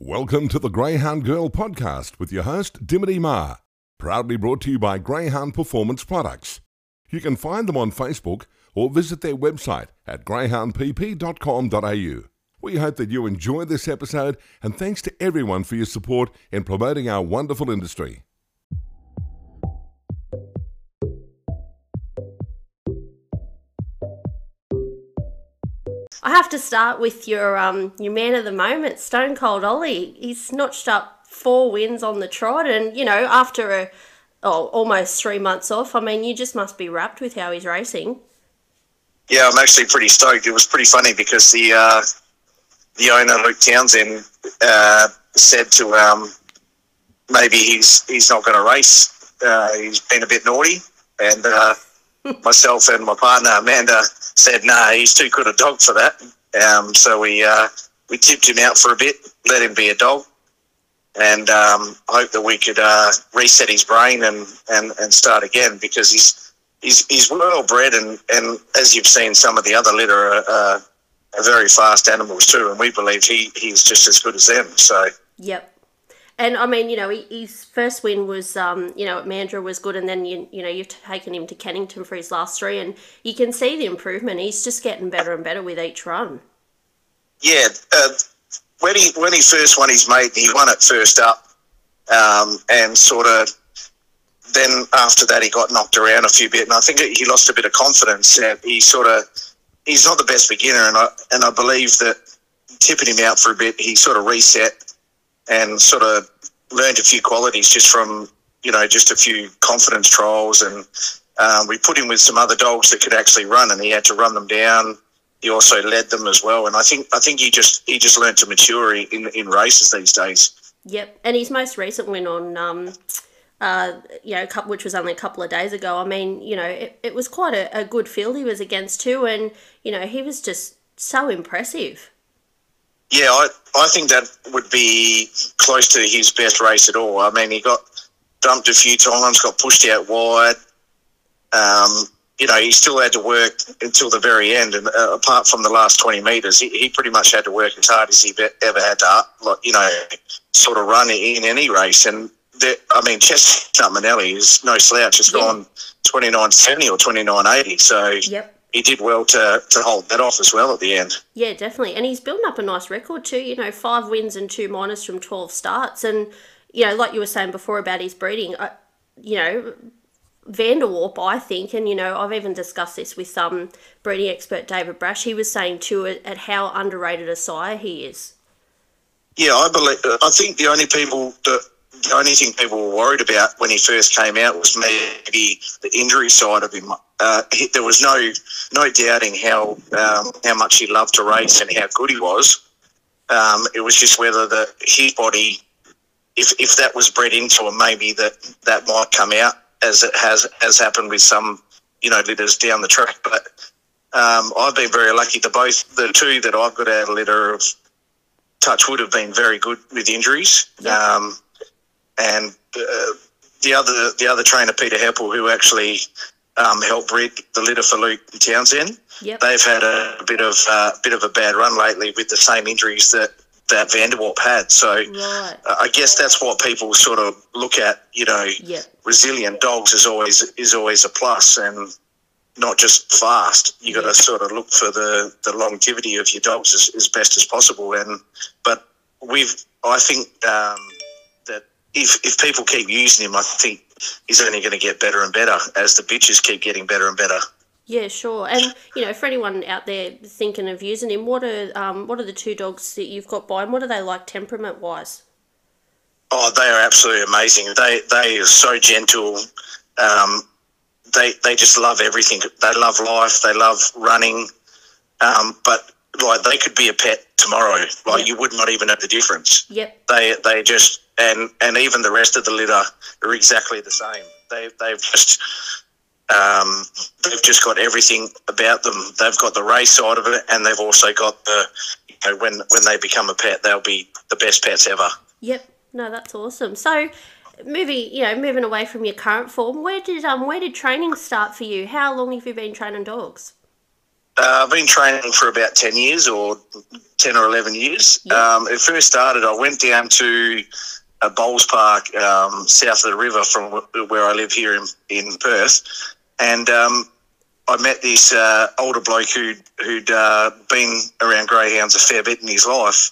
Welcome to the Greyhound Girl podcast with your host, Dimity Ma. Proudly brought to you by Greyhound Performance Products. You can find them on Facebook or visit their website at greyhoundpp.com.au. We hope that you enjoy this episode and thanks to everyone for your support in promoting our wonderful industry. I have to start with your um your man of the moment, Stone Cold Ollie. He's notched up four wins on the trot, and you know after a oh, almost three months off, I mean you just must be rapt with how he's racing. Yeah, I'm actually pretty stoked. It was pretty funny because the uh, the owner Luke Townsend uh, said to um, maybe he's he's not going to race. Uh, he's been a bit naughty, and uh, myself and my partner Amanda said, "No, nah, he's too good a dog for that." Um, so we uh, we tipped him out for a bit, let him be a dog, and um, hope that we could uh, reset his brain and, and, and start again because he's he's he's well bred and, and as you've seen, some of the other litter are, are, are very fast animals too, and we believe he he's just as good as them. So Yep. And I mean, you know, his first win was, um, you know, at Mandurah was good, and then you, you know, you've taken him to Cannington for his last three, and you can see the improvement. He's just getting better and better with each run. yeah, uh, when he when he first won his mate, he won it first up, um, and sort of then after that he got knocked around a few bit, and I think he lost a bit of confidence. And he sort of he's not the best beginner, and I and I believe that tipping him out for a bit, he sort of reset and sort of learned a few qualities just from you know just a few confidence trials, and um, we put him with some other dogs that could actually run, and he had to run them down. He also led them as well, and I think I think he just he just learned to mature in in races these days. Yep. And his most recent win on, um, uh, you know, couple, which was only a couple of days ago. I mean, you know, it, it was quite a, a good field he was against too, and you know, he was just so impressive. Yeah, I, I think that would be close to his best race at all. I mean, he got dumped a few times, got pushed out wide. Um, you know, he still had to work until the very end. And uh, apart from the last 20 metres, he, he pretty much had to work as hard as he ever had to, like, you know, sort of run in any race. And, the, I mean, Chestnut Manelli is no slouch. Has Yeah. gone 29.70 or 29.80. So Yep. He did well to, to hold that off as well at the end. Yeah, definitely. And he's building up a nice record too. You know, five wins and two minors from 12 starts. And, you know, like you were saying before about his breeding, I, you know, Vanderwarp, I think, and, you know, I've even discussed this with um, breeding expert David Brash. He was saying too at, at how underrated a sire he is. Yeah, I believe. I think the only people that the only thing people were worried about when he first came out was maybe the injury side of him. Uh, he, there was no no doubting how um, how much he loved to race and how good he was. Um, it was just whether the his body, if if that was bred into him, maybe that that might come out as it has has happened with some you know litters down the track. But um, I've been very lucky. The both the two that I've got out of litter of touch would have been very good with injuries. Yeah. And uh, the other the other trainer Peter Heppel, who actually um, helped breed the litter for Luke Townsend, Yep. they've had a bit of uh, bit of a bad run lately with the same injuries that that Vanderwalp had. So Right. uh, I guess that's what people sort of look at. You know, Yep. resilient dogs is always is always a plus, and not just fast. You got to sort of look for the, the longevity of your dogs as, as best as possible. And but we've I think um, if if people keep using him, I think he's only going to get better and better as the bitches keep getting better and better. Yeah, sure. And you know, for anyone out there thinking of using him, what are um, what are the two dogs that you've got by him? What are they like temperament wise? Oh, they are absolutely amazing. They they are so gentle. Um, they they just love everything. They love life. They love running. Um, but like they could be a pet tomorrow. Like Yeah. you would not even know the difference. Yep. They they just and and even the rest of the litter are exactly the same. They they've just um, they've just got everything about them. They've got the race side of it, and they've also got the you know when when they become a pet, they'll be the best pets ever. Yep. No, that's awesome. So, moving, you know, moving away from your current form, where did um where did training start for you? How long have you been training dogs? Uh, I've been training for about 10 years or 10 or 11 years. Yeah. Um, it first started, I went down to a bowls park um, south of the river from where I live here in, in Perth. And um, I met this uh, older bloke who'd, who'd uh, been around greyhounds a fair bit in his life.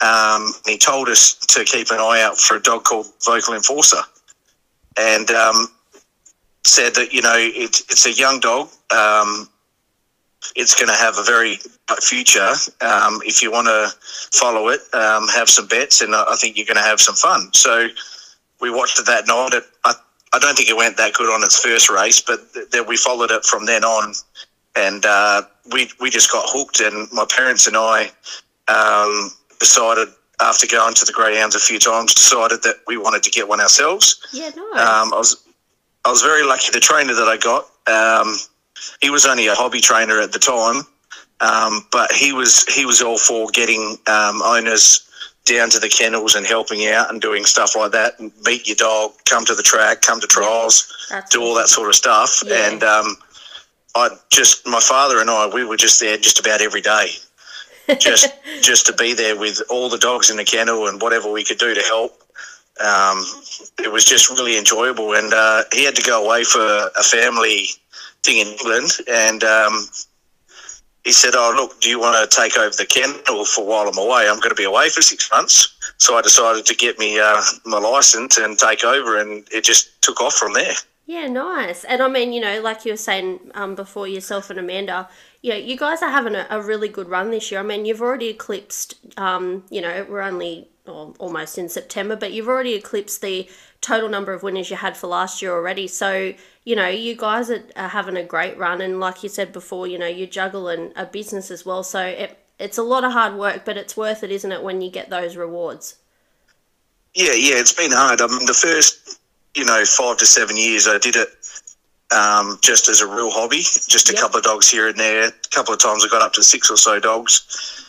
Um, he told us to keep an eye out for a dog called Vocal Enforcer. And um, said that, you know, it, it's a young dog. It's going to have a very bright future. Um, if you want to follow it, um, have some bets, and I think you're going to have some fun. So we watched it that night. It, I, I don't think it went that good on its first race, but th- then we followed it from then on, and uh, we we just got hooked. And my parents and I um, decided after going to the greyhounds a few times, decided that we wanted to get one ourselves. Yeah, nice. Um, I was I was very lucky. The trainer that I got, um, he was only a hobby trainer at the time, um, but he was he was all for getting um, owners down to the kennels and helping out and doing stuff like that. And meet your dog, come to the track, come to trials, That's do all that sort of stuff. Yeah. And um, I just my father and I, we were just there just about every day. just just to be there with all the dogs in the kennel and whatever we could do to help. Um, it was just really enjoyable, and uh, he had to go away for a family thing in England, and um, he said, "Oh, look, do you want to take over the kennel for while I'm away? I'm going to be away for six months." So I decided to get me uh, my license and take over, and it just took off from there. Yeah, nice. And I mean, you know, like you were saying um, before, yourself and Amanda, you know, you guys are having a, a really good run this year. I mean, you've already eclipsed, um, you know, we're only well, almost in September, but you've already eclipsed the total number of winners you had for last year already. So, you know, you guys are, are having a great run. And like you said before, you know, you juggle and a business as well. So it, it's a lot of hard work, but it's worth it, isn't it, when you get those rewards? Yeah, yeah, it's been hard. I mean, the first, you know, five to seven years, I did it um, just as a real hobby, just a Yep. couple of dogs here and there. A couple of times I got up to six or so dogs.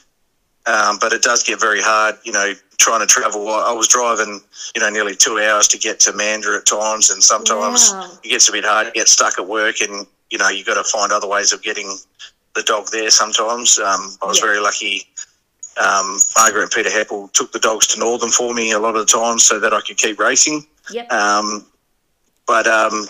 Um, but it does get very hard, you know, trying to travel. I was driving, you know, nearly two hours to get to Mandurah at times, and sometimes Wow. it gets a bit hard. You get stuck at work, and you know, you got to find other ways of getting the dog there. Sometimes um, I was Yeah. very lucky. Um, Margaret and Peter Heppel took the dogs to Northam for me a lot of the time so that I could keep racing. Yep. Um, but um,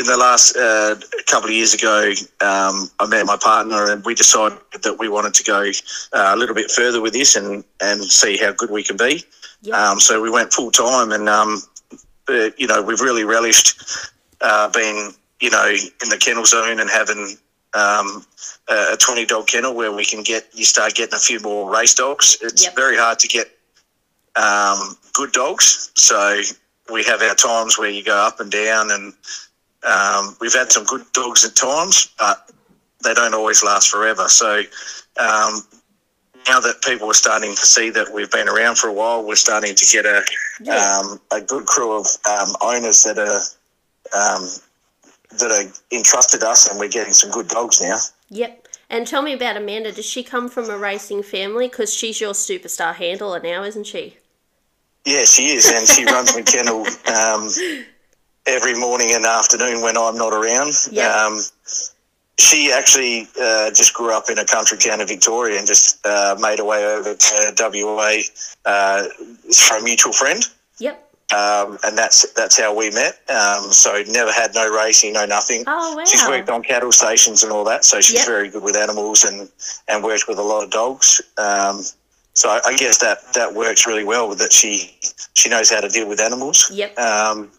in the last uh, couple of years ago, um, I met my partner and we decided that we wanted to go uh, a little bit further with this and, and see how good we can be. Yep. Um, so we went full time and, um, uh, you know, we've really relished uh, being, you know, in the kennel zone and having um, a 20 dog kennel where we can get, you start getting a few more race dogs. It's Yep. very hard to get um, good dogs. So we have our times where you go up and down, and um, we've had some good dogs at times, but they don't always last forever. So um, now that people are starting to see that we've been around for a while, we're starting to get a Yeah. um, a good crew of um, owners that are um, that are entrusted us, and we're getting some good dogs now. Yep. And tell me about Amanda. Does she come from a racing family? Because she's your superstar handler now, isn't she? Yeah, she is, and she runs my kennel um, every morning and afternoon when I'm not around. Yeah. Um, she actually uh, just grew up in a country town in Victoria and just uh, made her way over to WA uh, for a mutual friend. Yep. Um, and that's that's how we met. Um, so never had no racing, no nothing. Oh wow. She's worked on cattle stations and all that, so she's Yep. very good with animals and, and worked with a lot of dogs. Um, so I, I guess that, that works really well that she she knows how to deal with animals. Yep. Um,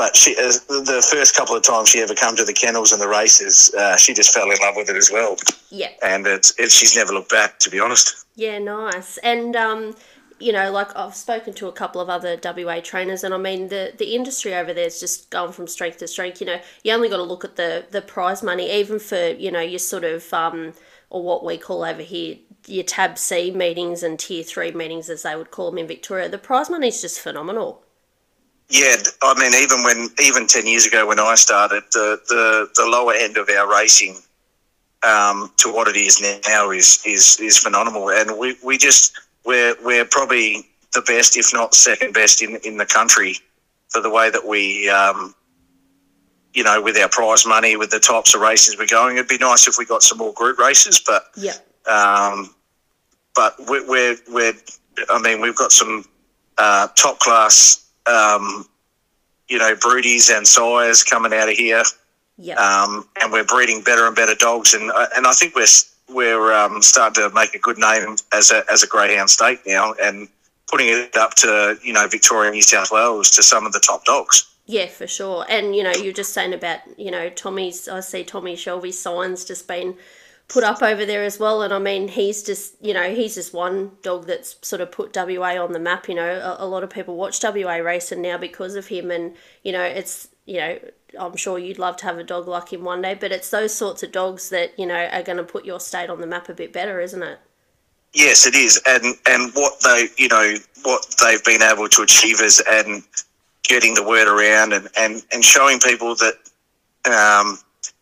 but she as the first couple of times she ever come to the kennels and the races, uh, she just fell in love with it as well, Yep. and it's, it's she's never looked back to be honest. Yeah, nice. And um, you know, like I've spoken to a couple of other WA trainers, and I mean the the industry over there is just going from strength to strength. You know, you only got to look at the the prize money, even for you know your sort of um, or what we call over here your tab C meetings and tier three meetings, as they would call them in Victoria. The prize money is just phenomenal. Yeah, I mean, even when even ten years ago when I started, the the, the lower end of our racing um, to what it is now is is is phenomenal, and we, we just we're we're probably the best, if not second best, in in the country for the way that we um, you know, with our prize money, with the types of races we're going, it'd be nice if we got some more group races. But Yeah. um, but we're, we're, we're, I mean, we've got some uh, top class, um, you know, broodies and sires coming out of here, Yeah. um, and we're breeding better and better dogs, and uh, and I think we're we're um, starting to make a good name as a as a greyhound state now, and putting it up to you know Victoria, New South Wales, to some of the top dogs. Yeah, for sure. And you know, you're just saying about you know Tommy's. I see Tommy Shelby's signs just been put up over there as well. And I mean, he's just you know he's just one dog that's sort of put WA on the map. You know, a, a lot of people watch WA racing now because of him, and you know it's you know. I'm sure you'd love to have a dog like him one day, but it's those sorts of dogs that you know are going to put your state on the map a bit better, isn't it? Yes, it is, and and what they you know what they've been able to achieve is and getting the word around and and and showing people that um,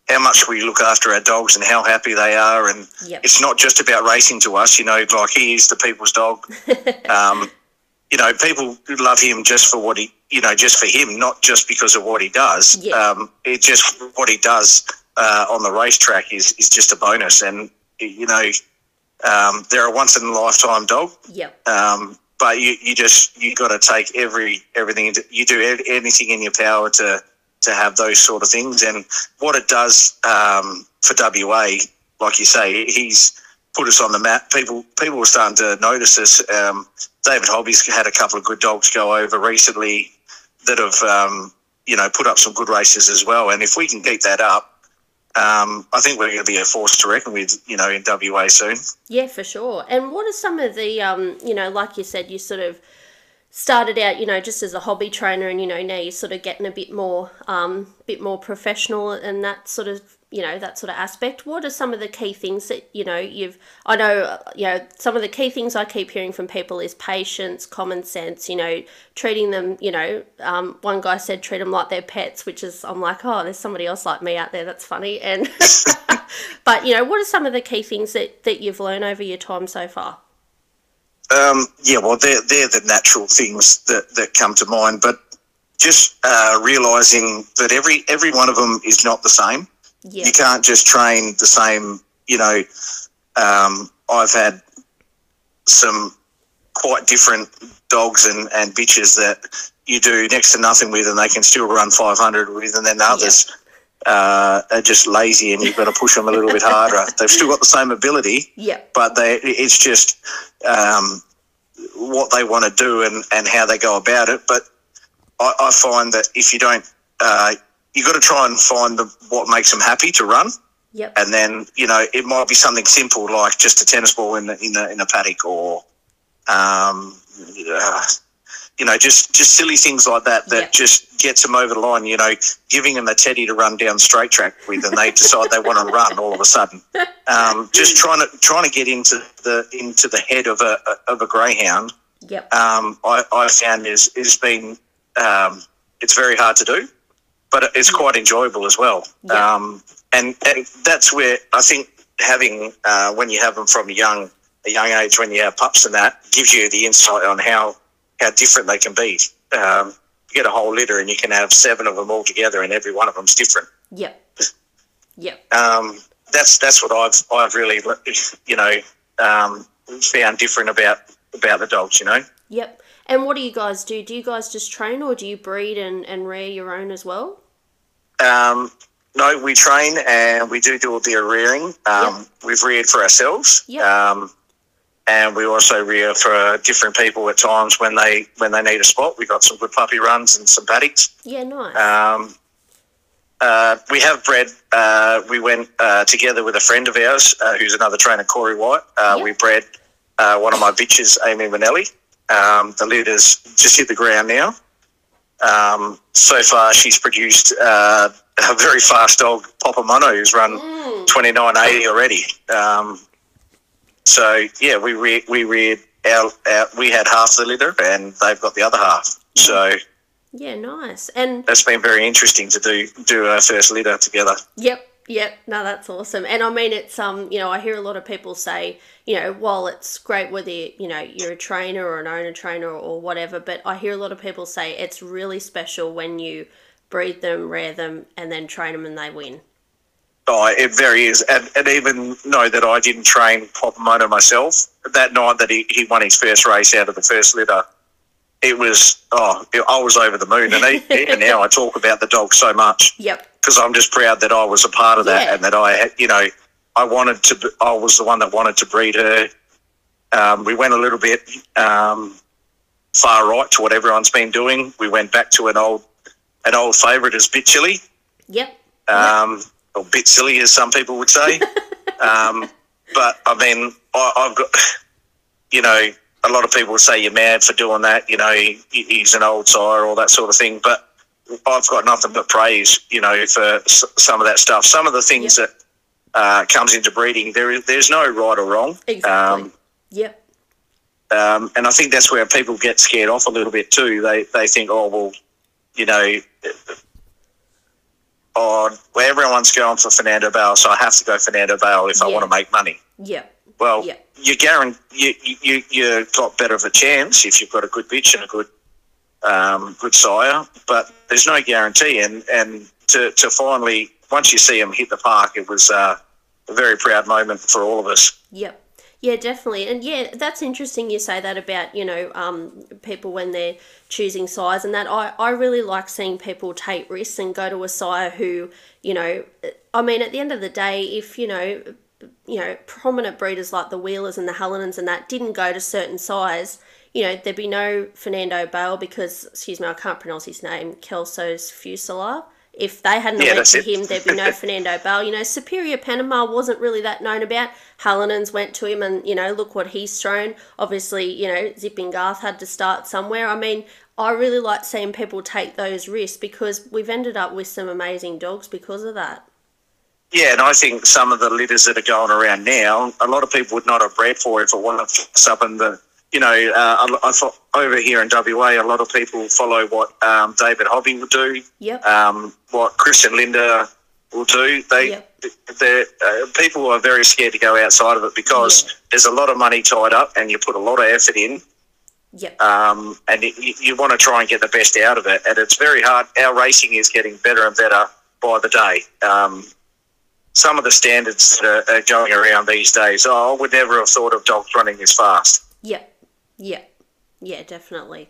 how much we look after our dogs and how happy they are, and Yep. it's not just about racing to us. You know, like he is the people's dog. um, you know, people love him just for what he, you know, just for him, not just because of what he does. Yeah. Um, it just what he does uh, on the racetrack is is just a bonus, and you know, um, they're a once in a lifetime dog. Yep. Um, but you, you just you got to take every everything into, you do anything in your power to to have those sort of things. And what it does um, for WA, like you say, he's put us on the map. People people are starting to notice us. Um, David Hobby's had a couple of good dogs go over recently that have um, you know put up some good races as well. And if we can keep that up. Um, I think we're going to be a force to reckon with, you know, in WA soon. Yeah, for sure. And what are some of the, um, you know, like you said, you sort of started out, you know, just as a hobby trainer, and you know now you're sort of getting a bit more, um, bit more professional and that sort of, you know, that sort of aspect. What are some of the key things that you know you've? I know, you know, some of the key things I keep hearing from people is patience, common sense. You know, treating them. You know, um, one guy said treat them like they're pets, which is I'm like, oh, there's somebody else like me out there. That's funny. And but you know, what are some of the key things that that you've learned over your time so far? Um, yeah, well, they're, they're the natural things that, that come to mind, but just uh, realizing that every every one of them is not the same. Yeah. You can't just train the same. You know, um, I've had some quite different dogs and, and bitches that you do next to nothing with, and they can still run 500 with, and then others uh, are just lazy, and you've got to push them a little bit harder. They've still got the same ability, Yeah. but they it's just um, what they want to do and, and how they go about it. But I, I find that if you don't, uh, you got to try and find the, what makes them happy to run, Yep. and then you know it might be something simple like just a tennis ball in the, in the, in a paddock or. Um, uh, you know, just just silly things like that that Yeah. just gets them over the line. You know, giving them a teddy to run down straight track with, and they decide they want to run all of a sudden. Um, just trying to trying to get into the into the head of a of a greyhound. Yep. Um, I, I found is is been um, it's very hard to do, but it's quite enjoyable as well. Yeah. Um, and, and that's where I think having uh, when you have them from young a young age, when you have pups and that, gives you the insight on how how different they can be. Um, you get a whole litter and you can have seven of them all together, and every one of them's different. Yep. Yep. Um, that's that's what I've I've really you know um, found different about about the dogs. You know. Yep. And what do you guys do? Do you guys just train or do you breed and, and rear your own as well? Um, no, we train and we do do a bit of rearing. Um, We've reared for ourselves, Yep. um, and we also rear for different people at times when they when they need a spot. We got some good puppy runs and some paddocks. Yeah, nice. Um, uh, we have bred. Uh, we went uh, together with a friend of ours, uh, who's another trainer, Corey White. Uh, Yep. We bred uh, one of my bitches, Amy Manelli. Um, the litter's just hit the ground now. Um, so far, she's produced uh, a very fast dog, Papa Mono, who's run Mm. twenty nine eighty already. Um, so yeah, we re- we reared our, our we had half the litter, and they've got the other half. So yeah, nice. And that's been very interesting to do do our first litter together. Yep, yep. No, that's awesome. And I mean, it's um, you know, I hear a lot of people say, you know, while it's great whether you know you're a trainer or an owner trainer or whatever, but I hear a lot of people say it's really special when you breed them, rear them, and then train them and they win. Oh, it very is. And, and even know that I didn't train Popomoto myself, that night that he, he won his first race out of the first litter, it was, oh, I was over the moon. And even now I talk about the dog so much Yep. because I'm just proud that I was a part of that Yeah. and that I, you know, I wanted to, I was the one that wanted to breed her. Um, we went a little bit um, far right to what everyone's been doing. We went back to an old, an old favourite as Bit Chili Yep. um, or bit silly, as some people would say. um, but I mean, I, I've got, you know, a lot of people say you're mad for doing that. You know, he, he's an old sire, all that sort of thing. But I've got nothing but praise, you know, for s- some of that stuff. Some of the things Yep. that uh, comes into breeding, there is there's no right or wrong. Exactly. Um, yep. um, and I think that's where people get scared off a little bit too. They they think, oh well, you know, oh, well, everyone's going for Fernando Bale, so I have to go Fernando Bale if I want to make money. Yeah. Well, Yeah. you guarantee you, you you got better of a chance if you've got a good bitch and a good um, good sire, but there's no guarantee. And and to to finally once you see him hit the park, it was uh, a very proud moment for all of us. Yep. Yeah, definitely. And yeah, that's interesting you say that about, you know, um, people when they're choosing size and that. I, I really like seeing people take risks and go to a sire who, you know, I mean, at the end of the day, if, you know, you know, prominent breeders like the Wheelers and the Hallinans and that didn't go to certain size, you know, there'd be no Fernando Bale because, excuse me, I can't pronounce his name, Kelso's Fusila. If they hadn't Yeah, went to him, there'd be no Fernando Bale. You know, Superior Panama wasn't really that known about. Hallinans went to him and, you know, look what he's thrown. Obviously, you know, Zipping Garth had to start somewhere. I mean, I really like seeing people take those risks because we've ended up with some amazing dogs because of that. Yeah, and I think some of the litters that are going around now, a lot of people would not have bred for if it wasn't for something that, you know, uh, I, I thought over here in WA, a lot of people follow what um, David Hobby will do, Yep. um, what Christian Linda will do. They, Yep. uh, people are very scared to go outside of it because Yeah. there's a lot of money tied up and you put a lot of effort in Yep. um, and you, you want to try and get the best out of it. And it's very hard. Our racing is getting better and better by the day. Um, some of the standards that are, are going around these days, oh, I would never have thought of dogs running this fast. Yep. Yep. Yeah, definitely.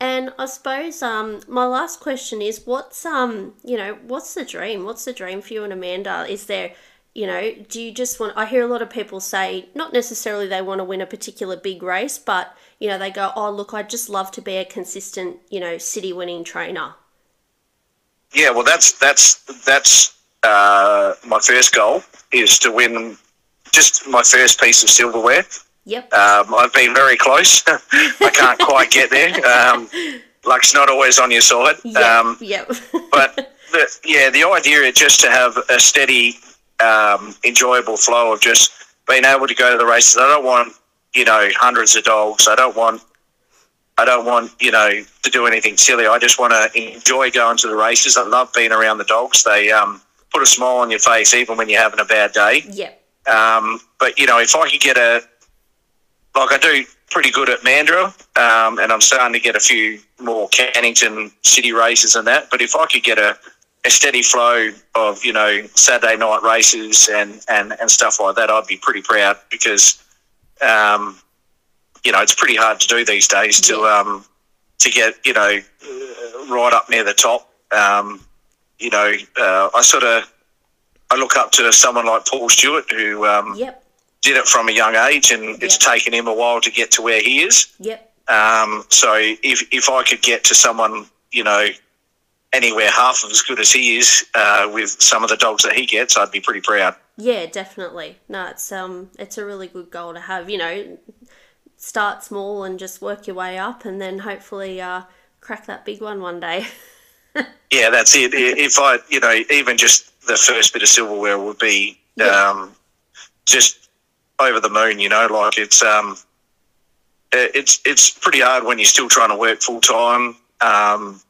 And I suppose um my last question is what's um you know what's the dream? What's the dream for you and Amanda? Is there you know do you just want? I hear a lot of people say not necessarily they want to win a particular big race, but you know they go oh look I'd just love to be a consistent you know city winning trainer. Yeah, well, that's that's that's uh, my first goal is to win just my first piece of silverware. Yep. Um, I've been very close. I can't quite get there. Um, luck's not always on your side. Yep. Um, yep. but the, yeah, the idea is just to have a steady, um, enjoyable flow of just being able to go to the races. I don't want you know hundreds of dogs. I don't want. I don't want you know to do anything silly. I just want to enjoy going to the races. I love being around the dogs. They um, put a smile on your face even when you're having a bad day. yep. Um, but you know, if I could get a like I do pretty good at Mandurah, um, and I'm starting to get a few more Cannington City races and that. But if I could get a, a steady flow of you know Saturday night races and, and, and stuff like that, I'd be pretty proud because um, you know it's pretty hard to do these days to um, to get you know right up near the top. Um, you know, uh, I sort of I look up to someone like Paul Stewart who um, Yep. Did it from a young age, and it's taken him a while to get to where he is. Yep. Um, so if if I could get to someone, you know, anywhere half of as good as he is uh, with some of the dogs that he gets, I'd be pretty proud. Yeah, definitely. No, it's um, it's a really good goal to have. You know, start small and just work your way up, and then hopefully uh, crack that big one one day. Yeah, that's it. If I, you know, even just the first bit of silverware would be Yeah. um, just over the moon. You know, like it's um, it's it's pretty hard when you're still trying to work full time, um,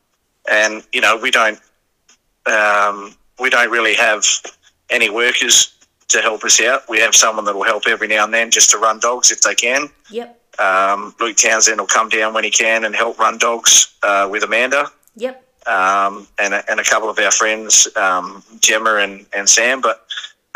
and you know we don't um, we don't really have any workers to help us out. We have someone that will help every now and then just to run dogs if they can. yep. Um, Luke Townsend will come down when he can and help run dogs uh, with Amanda. Yep. um, and, a, and a couple of our friends, um, Gemma and, and Sam. But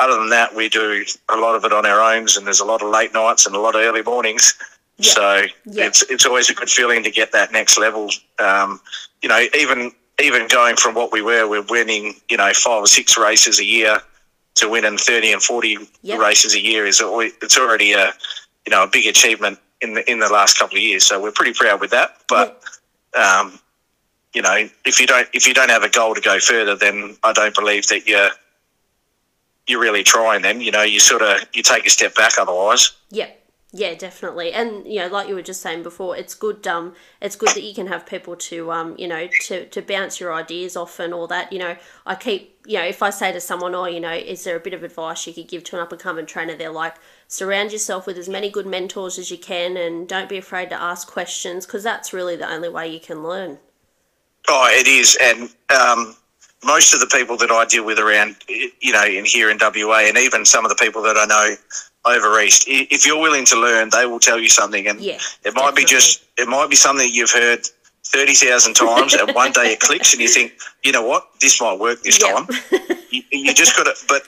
other than that, we do a lot of it on our own, and there's a lot of late nights and a lot of early mornings. Yeah. So Yeah. it's it's always a good feeling to get that next level. Um, you know, even even going from what we were, we're winning, you know, five or six races a year to winning thirty and forty Yep. races a year is always, it's already a you know a big achievement in the in the last couple of years. So we're pretty proud with that. But um, you know, if you don't if you don't have a goal to go further, then I don't believe that you're you're really trying. Then you know, you sort of you take a step back. Otherwise, Yeah, yeah, definitely. And you know, like you were just saying before, it's good. Um, it's good that you can have people to um, you know, to to bounce your ideas off and all that. You know, I keep you know, if I say to someone, oh, you know, is there a bit of advice you could give to an up and coming trainer? They're like, surround yourself with as many good mentors as you can, and don't be afraid to ask questions because that's really the only way you can learn. Oh, it is, and um, most of the people that I deal with around, you know, in here in WA, and even some of the people that I know over east, if you're willing to learn, they will tell you something, and Yeah, it might be just, it might be something you've heard thirty thousand times, and one day it clicks, and you think, you know what, this might work this Yep. time. you, you just got to, but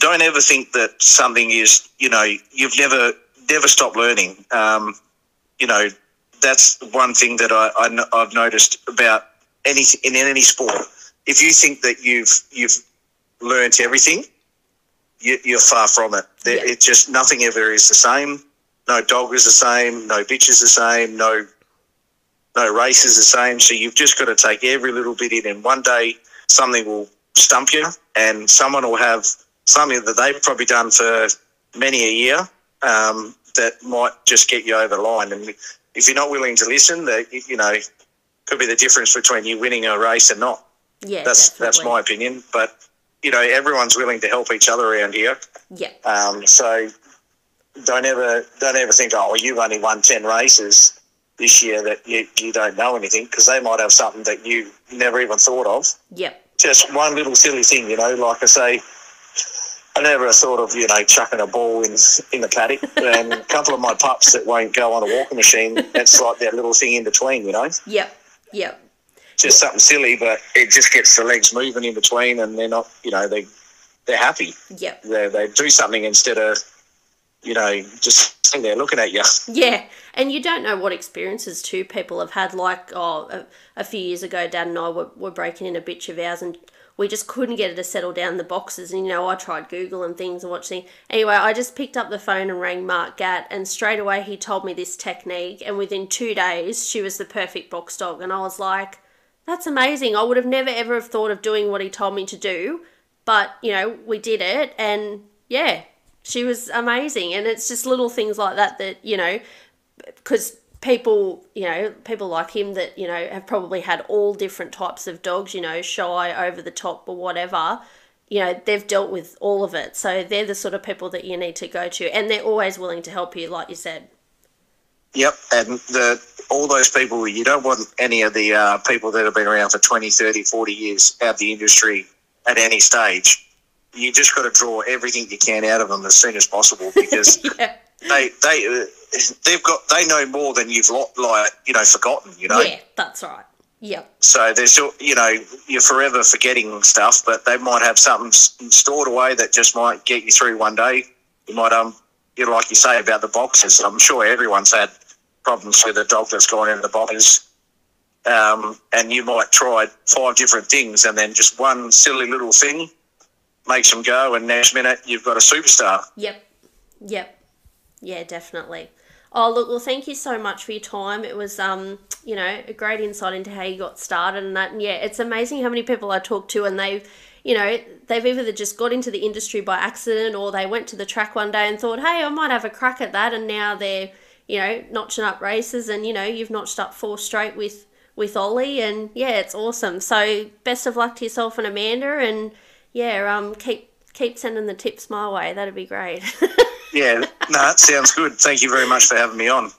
don't ever think that something is, you know, you've never, never stopped learning. Um, you know, that's one thing that I, I I've noticed about any in any sport. If you think that you've you've learnt everything, you, you're far from it. There, Yeah. It's just nothing ever is the same. No dog is the same. No bitch is the same. No no race is the same. So you've just got to take every little bit in, and one day something will stump you, and someone will have something that they've probably done for many a year um, that might just get you over the line. And if you're not willing to listen, that you know could be the difference between you winning a race and not. Yeah, That's definitely. that's my opinion. But you know, everyone's willing to help each other around here. Yeah, Um, so don't ever don't ever think, oh, well, you've only won ten races this year that you, you don't know anything because they might have something that you never even thought of. yep, Just one little silly thing, you know, like I say. I never thought of you know chucking a ball in in the paddock, and a couple of my pups that won't go on a walking machine. That's like that little thing in between, you know yep, yep. Just something silly, but it just gets the legs moving in between, and they're not, you know, they they're happy. Yep. They they do something instead of, you know, just sitting there looking at you. Yeah, and you don't know what experiences too people have had. Like, oh, a, a few years ago, Dad and I were, were breaking in a bitch of ours, and we just couldn't get it to settle down the boxes. And you know, I tried Google and things and watching. Anyway, I just picked up the phone and rang Mark Gatt, and straight away he told me this technique. And within two days, she was the perfect box dog, and I was like, "That's amazing! I would have never ever have thought of doing what he told me to do." But you know, we did it, and yeah, she was amazing. And it's just little things like that that you know because people, you know, people like him that, you know, have probably had all different types of dogs, you know, shy, over the top, or whatever, you know, they've dealt with all of it. So they're the sort of people that you need to go to. And they're always willing to help you, like you said. Yep, and the all those people, you don't want any of the uh, people that have been around for 20, 30, 40 years out of the industry at any stage. You just got to draw everything you can out of them as soon as possible because Yeah. they they uh, they've got they know more than you've like you know forgotten. You know. Yeah, that's right. Yep. So there's you know, you're forever forgetting stuff, but they might have something stored away that just might get you through one day. You might, um, you know, like you say about the boxes. I'm sure everyone's had problems with a dog that's gone into the boxes. Um, and you might try five different things, and then just one silly little thing makes them go, and next minute you've got a superstar. Yep. Yep. Yeah, definitely. Oh, look, well, thank you so much for your time. It was, um, you know, a great insight into how you got started and that. And yeah, it's amazing how many people I talk to and they've, you know, they've either just got into the industry by accident or they went to the track one day and thought, hey, I might have a crack at that. And now they're, you know, notching up races and, you know, you've notched up four straight with, with Ollie. And yeah, it's awesome. So best of luck to yourself and Amanda. And yeah, um, keep, keep sending the tips my way. That'd be great. Yeah, no, that sounds good. Thank you very much for having me on.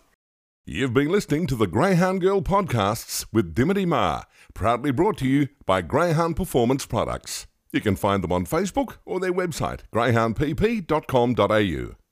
You've been listening to the Greyhound Girl podcasts with Dimity Ma, proudly brought to you by Greyhound Performance Products. You can find them on Facebook or their website, greyhoundpp.com.au.